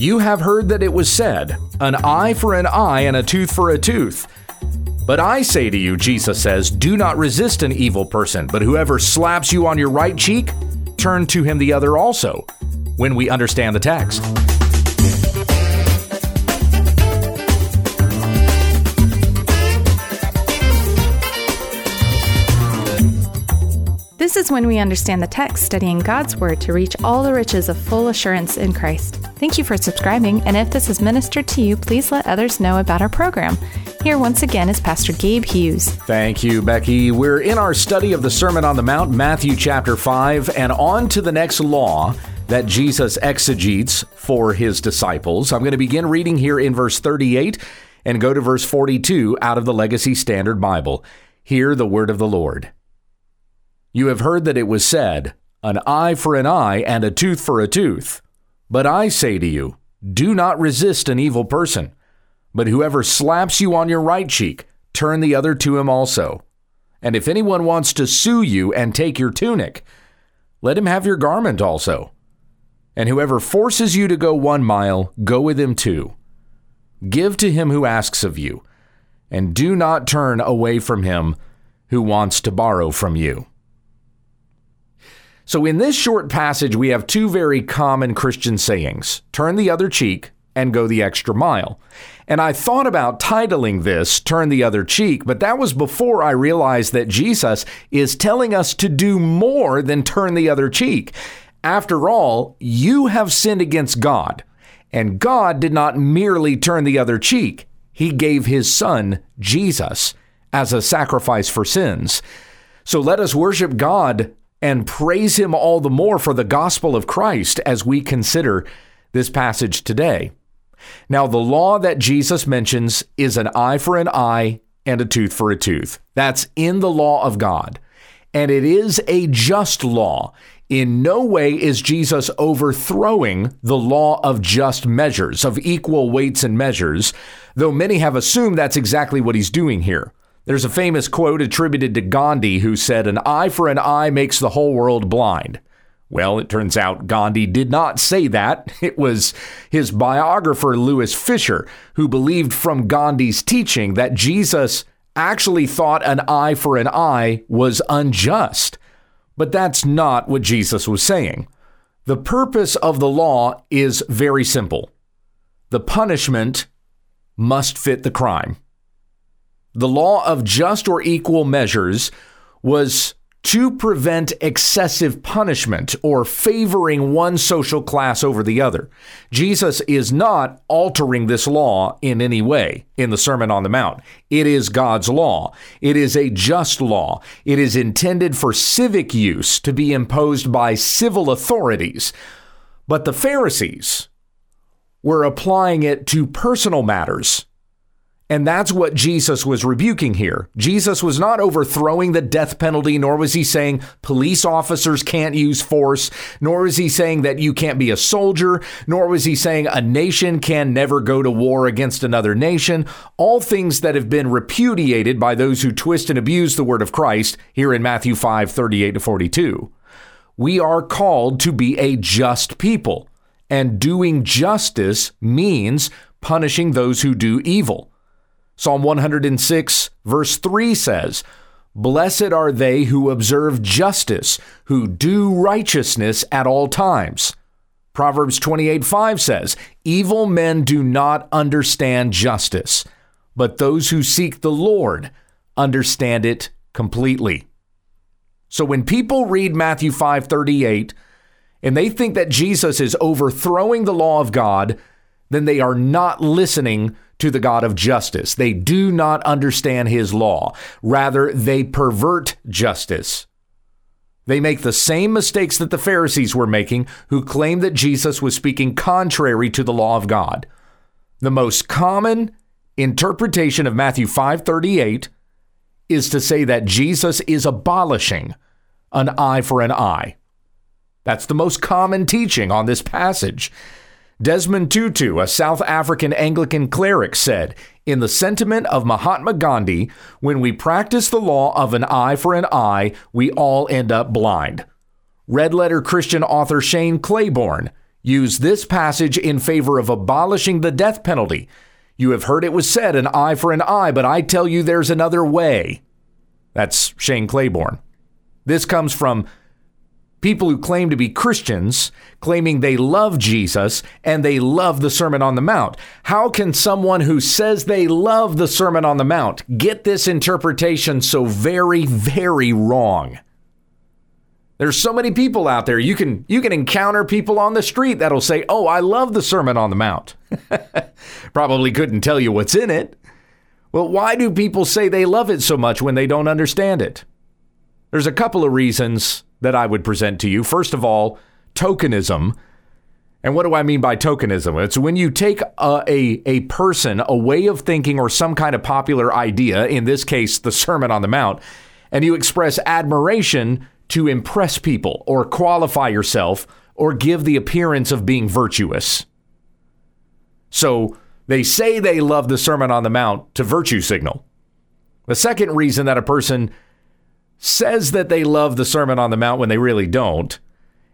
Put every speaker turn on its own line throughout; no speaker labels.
You have heard that it was said, an eye for an eye and a tooth for a tooth. But I say to you, Jesus says, do not resist an evil person, but whoever slaps you on your right cheek, turn to him the other also, when we understand the text.
This is when we understand the text, studying God's Word to reach all the riches of full assurance in Christ. Thank you for subscribing, and if this has ministered to you, please let others know about our program. Here once again is Pastor Gabe Hughes.
Thank you, Becky. We're in our study of the Sermon on the Mount, Matthew chapter 5, and on to the next law that Jesus exegetes for his disciples. I'm going to begin reading here in verse 38 and go to verse 42 out of the Legacy Standard Bible. Hear the word of the Lord. You have heard that it was said, An eye for an eye and a tooth for a tooth. But I say to you, do not resist an evil person. But whoever slaps you on your right cheek, turn the other to him also. And if anyone wants to sue you and take your tunic, let him have your garment also. And whoever forces you to go one mile, go with him two. Give to him who asks of you, and do not turn away from him who wants to borrow from you. So, in this short passage, we have two very common Christian sayings turn the other cheek and go the extra mile. And I thought about titling this Turn the Other Cheek, but that was before I realized that Jesus is telling us to do more than turn the other cheek. After all, you have sinned against God, and God did not merely turn the other cheek, He gave His Son, Jesus, as a sacrifice for sins. So let us worship God and praise him all the more for the gospel of Christ as we consider this passage today. Now, the law that Jesus mentions is an eye for an eye and a tooth for a tooth. That's in the law of God. And it is a just law. In no way is Jesus overthrowing the law of just measures, of equal weights and measures, though many have assumed that's exactly what he's doing here. There's a famous quote attributed to Gandhi who said, An eye for an eye makes the whole world blind. Well, it turns out Gandhi did not say that. It was his biographer, Louis Fischer, who believed from Gandhi's teaching that Jesus actually thought an eye for an eye was unjust. But that's not what Jesus was saying. The purpose of the law is very simple the punishment must fit the crime. The law of just or equal measures was to prevent excessive punishment or favoring one social class over the other. Jesus is not altering this law in any way in the Sermon on the Mount. It is God's law. It is a just law. It is intended for civic use to be imposed by civil authorities. But the Pharisees were applying it to personal matters and that's what Jesus was rebuking here. Jesus was not overthrowing the death penalty, nor was he saying police officers can't use force, nor was he saying that you can't be a soldier, nor was he saying a nation can never go to war against another nation. All things that have been repudiated by those who twist and abuse the word of Christ here in Matthew 5 38 to 42. We are called to be a just people, and doing justice means punishing those who do evil. Psalm 106, verse 3 says, Blessed are they who observe justice, who do righteousness at all times. Proverbs 28 5 says, Evil men do not understand justice, but those who seek the Lord understand it completely. So when people read Matthew 5 38 and they think that Jesus is overthrowing the law of God, then they are not listening to the God of justice. They do not understand his law. Rather, they pervert justice. They make the same mistakes that the Pharisees were making, who claimed that Jesus was speaking contrary to the law of God. The most common interpretation of Matthew 5:38 is to say that Jesus is abolishing an eye for an eye. That's the most common teaching on this passage. Desmond Tutu, a South African Anglican cleric, said, In the sentiment of Mahatma Gandhi, when we practice the law of an eye for an eye, we all end up blind. Red letter Christian author Shane Claiborne, used this passage in favor of abolishing the death penalty. You have heard it was said, an eye for an eye, but I tell you there's another way. That's Shane Claiborne. This comes from people who claim to be Christians, claiming they love Jesus and they love the Sermon on the Mount. How can someone who says they love the Sermon on the Mount get this interpretation so very, very wrong? There's so many people out there. You can you can encounter people on the street that'll say, "Oh, I love the Sermon on the Mount." Probably couldn't tell you what's in it. Well, why do people say they love it so much when they don't understand it? There's a couple of reasons that I would present to you. First of all, tokenism. And what do I mean by tokenism? It's when you take a, a, a, person, a way of thinking, or some kind of popular idea, in this case, the Sermon on the Mount, and you express admiration to impress people or qualify yourself or give the appearance of being virtuous. So they say they love the Sermon on the Mount to virtue signal. The second reason that a person says that they love the Sermon on the Mount when they really don't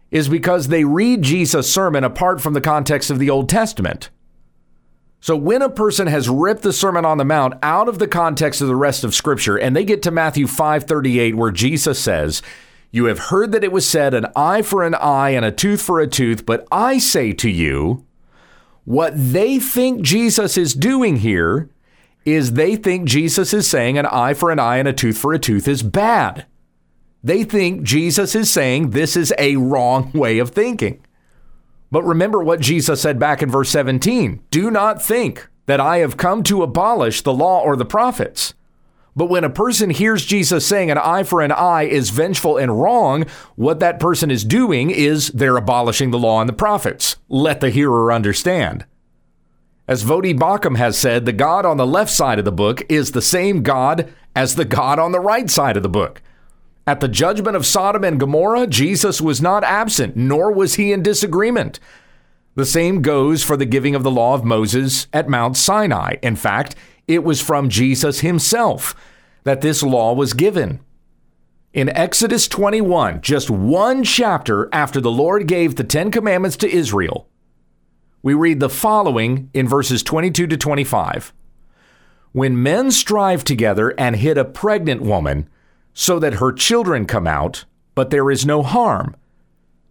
is because they read Jesus' sermon apart from the context of the Old Testament. So when a person has ripped the Sermon on the Mount out of the context of the rest of Scripture and they get to Matthew 5:38 where Jesus says, "You have heard that it was said an eye for an eye and a tooth for a tooth, but I say to you," what they think Jesus is doing here is they think Jesus is saying an eye for an eye and a tooth for a tooth is bad. They think Jesus is saying this is a wrong way of thinking. But remember what Jesus said back in verse 17 Do not think that I have come to abolish the law or the prophets. But when a person hears Jesus saying an eye for an eye is vengeful and wrong, what that person is doing is they're abolishing the law and the prophets. Let the hearer understand. As Voddie Baucham has said, the God on the left side of the book is the same God as the God on the right side of the book. At the judgment of Sodom and Gomorrah, Jesus was not absent, nor was he in disagreement. The same goes for the giving of the law of Moses at Mount Sinai. In fact, it was from Jesus himself that this law was given. In Exodus 21, just one chapter after the Lord gave the Ten Commandments to Israel, we read the following in verses 22 to 25. When men strive together and hit a pregnant woman so that her children come out, but there is no harm,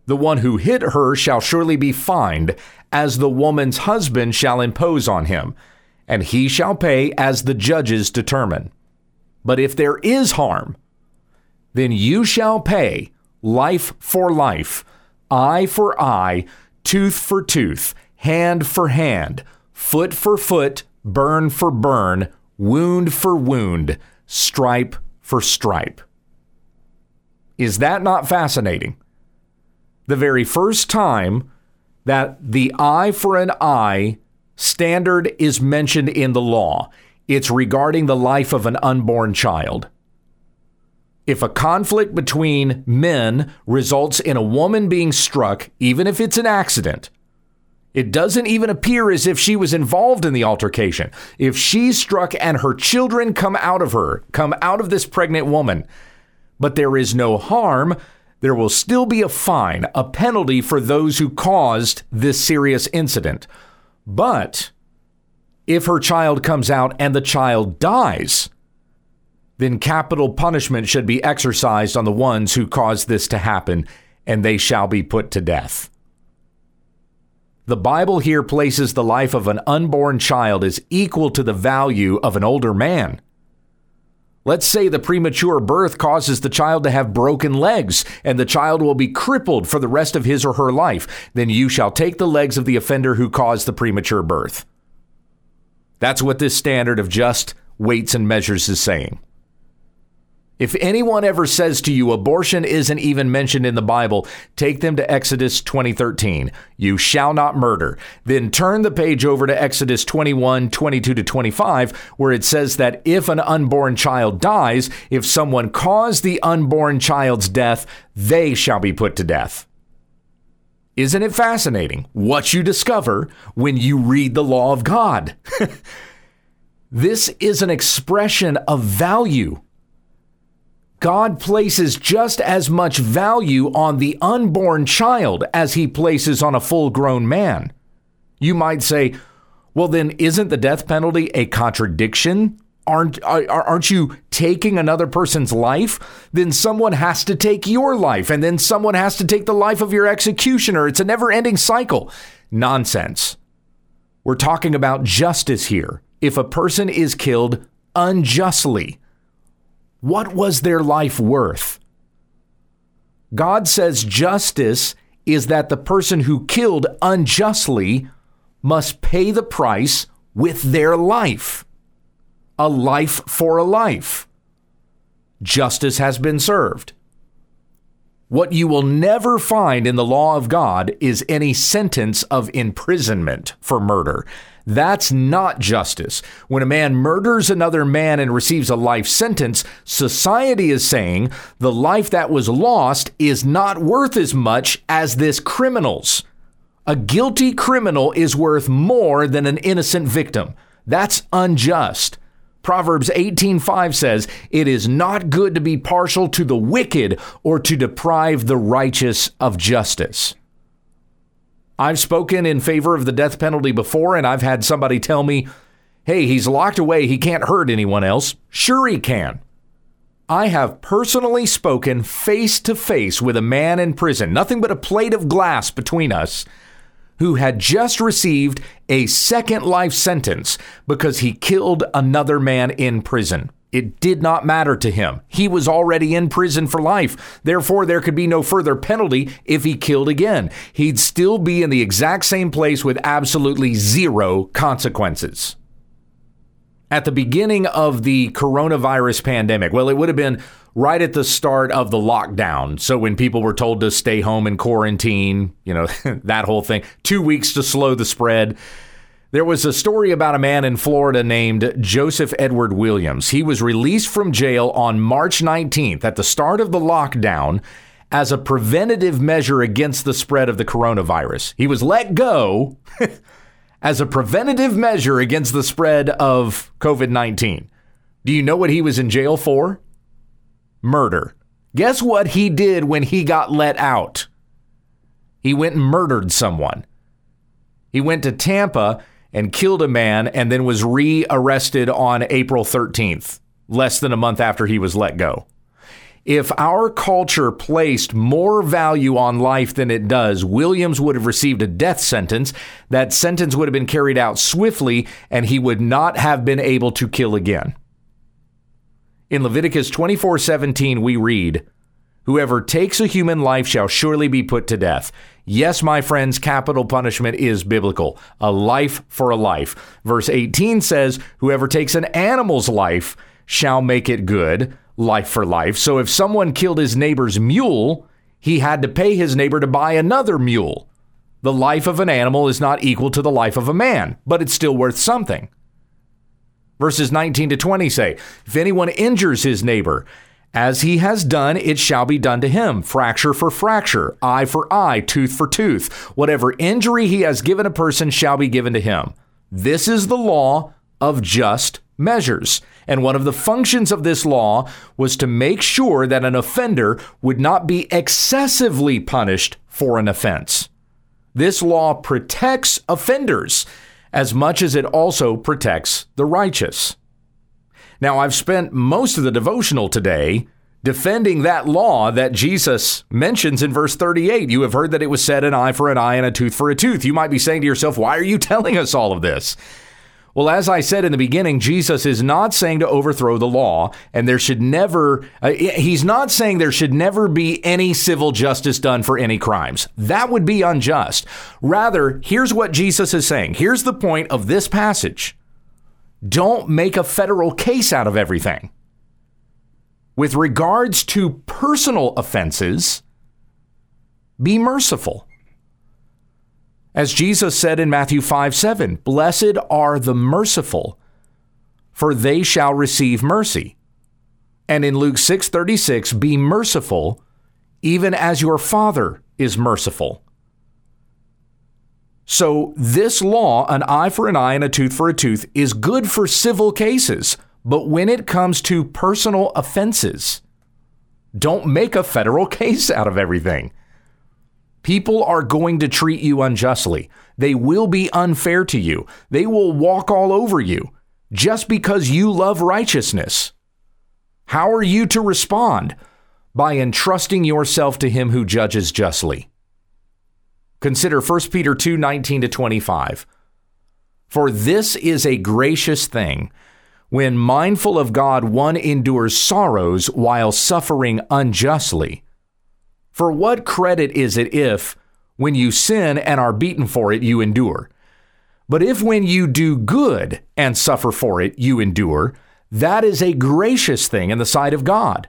the one who hit her shall surely be fined, as the woman's husband shall impose on him, and he shall pay as the judges determine. But if there is harm, then you shall pay life for life, eye for eye, tooth for tooth hand for hand, foot for foot, burn for burn, wound for wound, stripe for stripe. Is that not fascinating? The very first time that the eye for an eye standard is mentioned in the law, it's regarding the life of an unborn child. If a conflict between men results in a woman being struck, even if it's an accident, it doesn't even appear as if she was involved in the altercation. If she's struck and her children come out of her, come out of this pregnant woman, but there is no harm, there will still be a fine, a penalty for those who caused this serious incident. But if her child comes out and the child dies, then capital punishment should be exercised on the ones who caused this to happen, and they shall be put to death. The Bible here places the life of an unborn child as equal to the value of an older man. Let's say the premature birth causes the child to have broken legs, and the child will be crippled for the rest of his or her life. Then you shall take the legs of the offender who caused the premature birth. That's what this standard of just weights and measures is saying. If anyone ever says to you abortion isn't even mentioned in the Bible, take them to Exodus 20:13. You shall not murder. Then turn the page over to Exodus 21, 22 to 25, where it says that if an unborn child dies, if someone caused the unborn child's death, they shall be put to death. Isn't it fascinating what you discover when you read the law of God? this is an expression of value God places just as much value on the unborn child as he places on a full grown man. You might say, well, then isn't the death penalty a contradiction? Aren't, aren't you taking another person's life? Then someone has to take your life, and then someone has to take the life of your executioner. It's a never ending cycle. Nonsense. We're talking about justice here. If a person is killed unjustly, what was their life worth? God says justice is that the person who killed unjustly must pay the price with their life. A life for a life. Justice has been served. What you will never find in the law of God is any sentence of imprisonment for murder. That's not justice. When a man murders another man and receives a life sentence, society is saying the life that was lost is not worth as much as this criminal's. A guilty criminal is worth more than an innocent victim. That's unjust. Proverbs 18:5 says, "It is not good to be partial to the wicked or to deprive the righteous of justice." I've spoken in favor of the death penalty before and I've had somebody tell me, "Hey, he's locked away, he can't hurt anyone else." Sure he can. I have personally spoken face to face with a man in prison, nothing but a plate of glass between us who had just received a second life sentence because he killed another man in prison. It did not matter to him. He was already in prison for life. Therefore, there could be no further penalty if he killed again. He'd still be in the exact same place with absolutely zero consequences. At the beginning of the coronavirus pandemic, well, it would have been right at the start of the lockdown. So when people were told to stay home and quarantine, you know, that whole thing, two weeks to slow the spread. There was a story about a man in Florida named Joseph Edward Williams. He was released from jail on March 19th at the start of the lockdown as a preventative measure against the spread of the coronavirus. He was let go as a preventative measure against the spread of COVID 19. Do you know what he was in jail for? murder. Guess what he did when he got let out? He went and murdered someone. He went to Tampa and killed a man and then was rearrested on April 13th, less than a month after he was let go. If our culture placed more value on life than it does, Williams would have received a death sentence. That sentence would have been carried out swiftly, and he would not have been able to kill again. In Leviticus 24:17 we read, Whoever takes a human life shall surely be put to death. Yes, my friends, capital punishment is biblical. A life for a life. Verse 18 says, Whoever takes an animal's life shall make it good, life for life. So if someone killed his neighbor's mule, he had to pay his neighbor to buy another mule. The life of an animal is not equal to the life of a man, but it's still worth something. Verses 19 to 20 say, If anyone injures his neighbor, as he has done, it shall be done to him. Fracture for fracture, eye for eye, tooth for tooth. Whatever injury he has given a person shall be given to him. This is the law of just measures. And one of the functions of this law was to make sure that an offender would not be excessively punished for an offense. This law protects offenders as much as it also protects the righteous. Now, I've spent most of the devotional today defending that law that Jesus mentions in verse 38. You have heard that it was said an eye for an eye and a tooth for a tooth. You might be saying to yourself, why are you telling us all of this? Well, as I said in the beginning, Jesus is not saying to overthrow the law, and there should never, uh, he's not saying there should never be any civil justice done for any crimes. That would be unjust. Rather, here's what Jesus is saying. Here's the point of this passage don't make a federal case out of everything. With regards to personal offenses, be merciful. As Jesus said in Matthew 5 7, Blessed are the merciful, for they shall receive mercy. And in Luke 6 36, Be merciful, even as your Father is merciful. So, this law, an eye for an eye and a tooth for a tooth, is good for civil cases. But when it comes to personal offenses, Don't make a federal case out of everything. People are going to treat you unjustly. They will be unfair to you. They will walk all over you just because you love righteousness. How are you to respond? By entrusting yourself to him who judges justly. Consider 1 Peter 2 19 to 25. For this is a gracious thing. When mindful of God, one endures sorrows while suffering unjustly. For what credit is it if, when you sin and are beaten for it, you endure? But if when you do good and suffer for it, you endure, that is a gracious thing in the sight of God.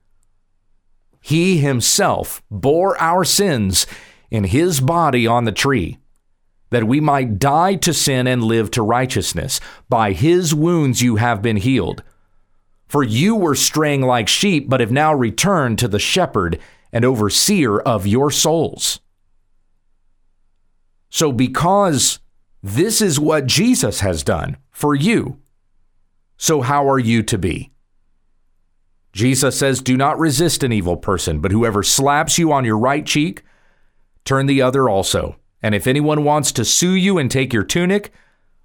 He himself bore our sins in his body on the tree, that we might die to sin and live to righteousness. By his wounds you have been healed. For you were straying like sheep, but have now returned to the shepherd and overseer of your souls. So, because this is what Jesus has done for you, so how are you to be? Jesus says, Do not resist an evil person, but whoever slaps you on your right cheek, turn the other also. And if anyone wants to sue you and take your tunic,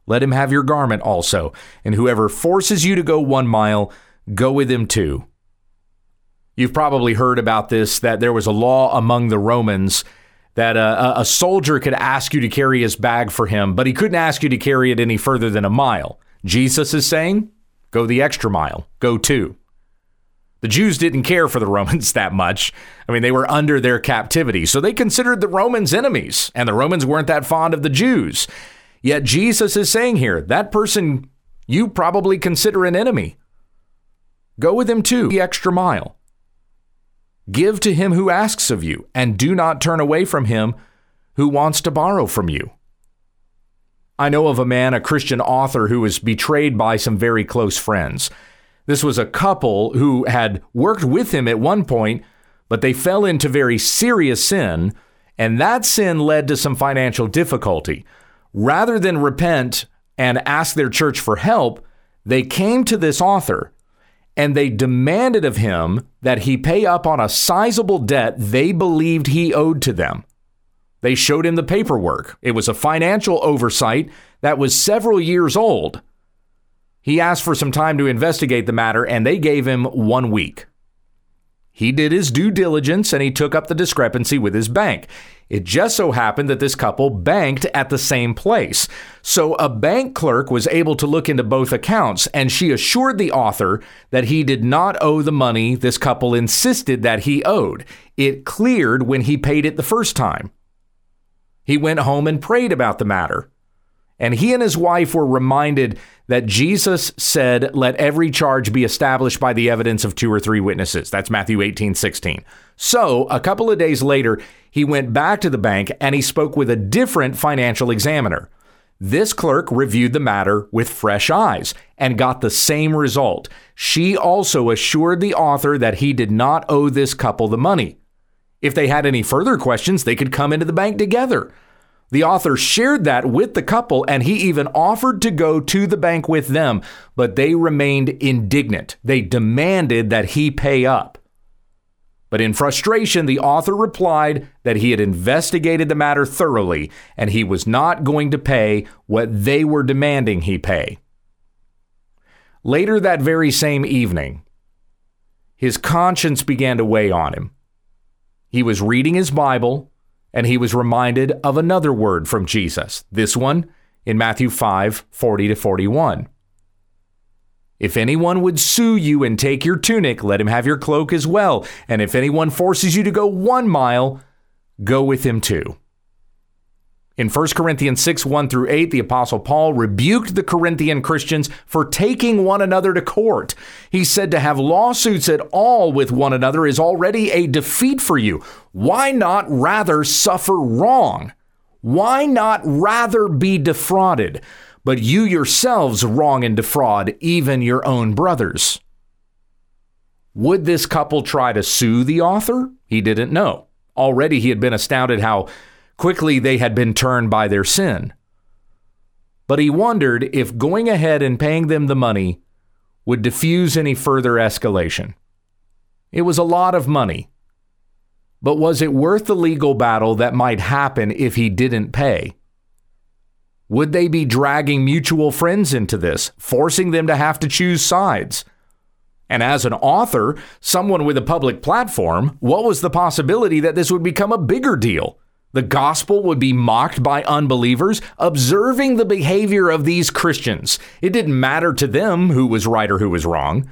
let him have your garment also. And whoever forces you to go one mile, go with him two. You've probably heard about this that there was a law among the Romans that uh, a, a, soldier could ask you to carry his bag for him, but he couldn't ask you to carry it any further than a mile. Jesus is saying, go the extra mile, go two. The Jews didn't care for the Romans that much. I mean, they were under their captivity, so they considered the Romans enemies, and the Romans weren't that fond of the Jews. Yet Jesus is saying here, that person you probably consider an enemy. Go with him two, the extra mile. Give to him who asks of you, and do not turn away from him who wants to borrow from you. I know of a man, a Christian author, who was betrayed by some very close friends. This was a couple who had worked with him at one point, but they fell into very serious sin, and that sin led to some financial difficulty. Rather than repent and ask their church for help, they came to this author and they demanded of him that he pay up on a sizable debt they believed he owed to them. They showed him the paperwork. It was a financial oversight that was several years old. He asked for some time to investigate the matter, and they gave him one week. He did his due diligence and he took up the discrepancy with his bank. It just so happened that this couple banked at the same place. So a bank clerk was able to look into both accounts, and she assured the author that he did not owe the money this couple insisted that he owed. It cleared when he paid it the first time. He went home and prayed about the matter. And he and his wife were reminded that Jesus said, Let every charge be established by the evidence of two or three witnesses. That's Matthew 18, 16. So, a couple of days later, he went back to the bank and he spoke with a different financial examiner. This clerk reviewed the matter with fresh eyes and got the same result. She also assured the author that he did not owe this couple the money. If they had any further questions, they could come into the bank together. The author shared that with the couple, and he even offered to go to the bank with them, but they remained indignant. They demanded that he pay up. But in frustration, the author replied that he had investigated the matter thoroughly and he was not going to pay what they were demanding he pay. Later that very same evening, his conscience began to weigh on him. He was reading his Bible and he was reminded of another word from Jesus, this one in Matthew 5 40 to 41. If anyone would sue you and take your tunic, let him have your cloak as well. And if anyone forces you to go one mile, go with him two. In 1 Corinthians 6 1 through 8, the Apostle Paul rebuked the Corinthian Christians for taking one another to court. He said to have lawsuits at all with one another is already a defeat for you. Why not rather suffer wrong? Why not rather be defrauded? But you yourselves wrong and defraud even your own brothers. Would this couple try to sue the author? He didn't know. Already he had been astounded how quickly they had been turned by their sin. But he wondered if going ahead and paying them the money would diffuse any further escalation. It was a lot of money. But was it worth the legal battle that might happen if he didn't pay? Would they be dragging mutual friends into this, forcing them to have to choose sides? And as an author, someone with a public platform, what was the possibility that this would become a bigger deal? The gospel would be mocked by unbelievers observing the behavior of these Christians. It didn't matter to them who was right or who was wrong.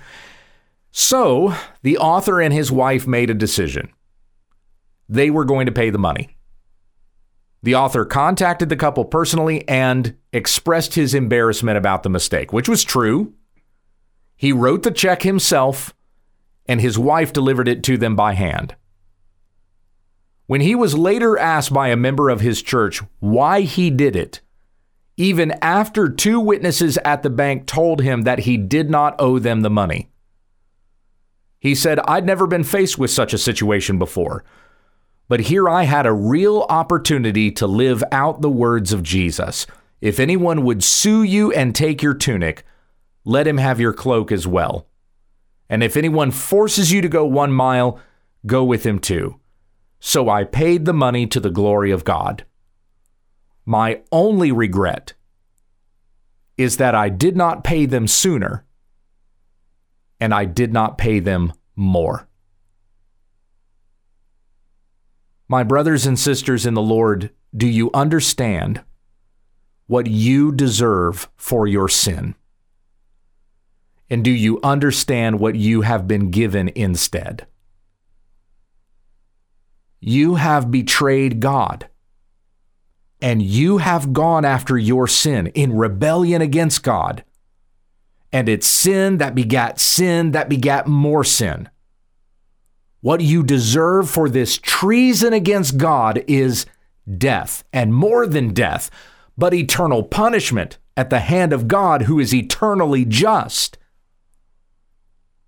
So the author and his wife made a decision. They were going to pay the money. The author contacted the couple personally and expressed his embarrassment about the mistake, which was true. He wrote the check himself, and his wife delivered it to them by hand. When he was later asked by a member of his church why he did it, even after two witnesses at the bank told him that he did not owe them the money, he said, I'd never been faced with such a situation before, but here I had a real opportunity to live out the words of Jesus. If anyone would sue you and take your tunic, let him have your cloak as well. And if anyone forces you to go one mile, go with him two. So I paid the money to the glory of God. My only regret is that I did not pay them sooner and I did not pay them more. My brothers and sisters in the Lord, do you understand what you deserve for your sin? And do you understand what you have been given instead? You have betrayed God. And you have gone after your sin in rebellion against God. And it's sin that begat sin that begat more sin. What you deserve for this treason against God is death, and more than death, but eternal punishment at the hand of God who is eternally just.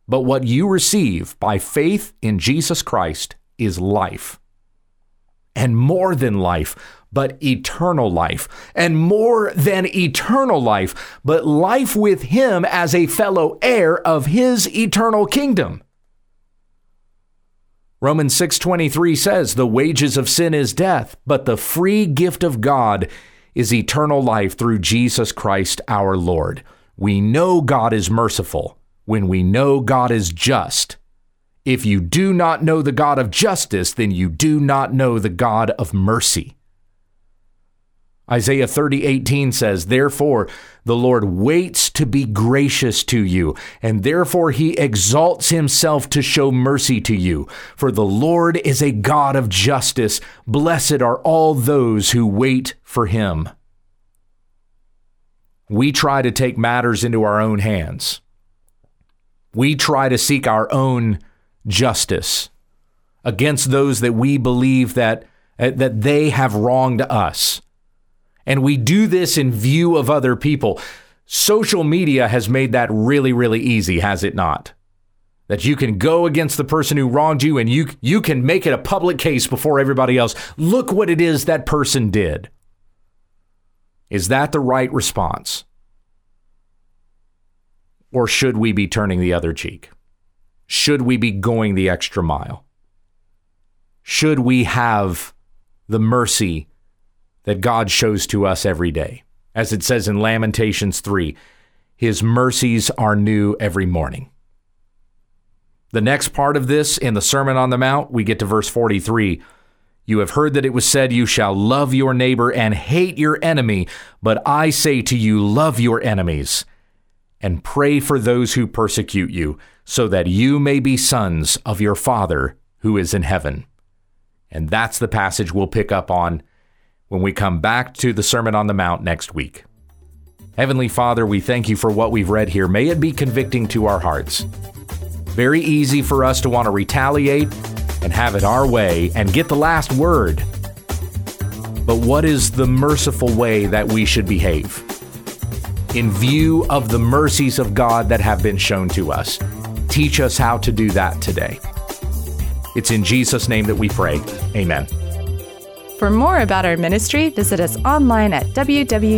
But what you receive by faith in Jesus Christ is life. And more than life, but eternal life. And more than eternal life, but life with Him as a fellow heir of His eternal kingdom. Romans 6:23 says, "The wages of sin is death, but the free gift of God is eternal life through Jesus Christ our Lord." We know God is merciful when we know God is just. If you do not know the God of justice, then you do not know the God of mercy. Isaiah 30, 18 says, Therefore, the Lord waits to be gracious to you, and therefore he exalts himself to show mercy to you. For the Lord is a God of justice. Blessed are all those who wait for him. We try to take matters into our own hands we try to seek our own justice against those that we believe that uh, that they have wronged us. And we do this in view of other people. Social media has made that really really easy, has it not? That you can go against the person who wronged you and you you can make it a public case before everybody else. Look what it is that person did. Is that the right response? Or should we be turning the other cheek? Should we be going the extra mile? Should we have the mercy that God shows to us every day? As it says in Lamentations 3, his mercies are new every morning. The next part of this in the Sermon on the Mount, we get to verse 43. You have heard that it was said, You shall love your neighbor and hate your enemy. But I say to you, love your enemies and pray for those who persecute you, so that you may be sons of your Father who is in heaven. And that's the passage we'll pick up on when we come back to the Sermon on the Mount next week. Heavenly Father, we thank you for what we've read here. May it be convicting to our hearts. Very easy for us to want to retaliate and have it our way and get the last word. But what is the merciful way that we should behave? In view of the mercies of God that have been shown to us, teach us how to do that today. It's in Jesus' name that we pray. Amen.
For more about our ministry, visit us online at www.utt.com.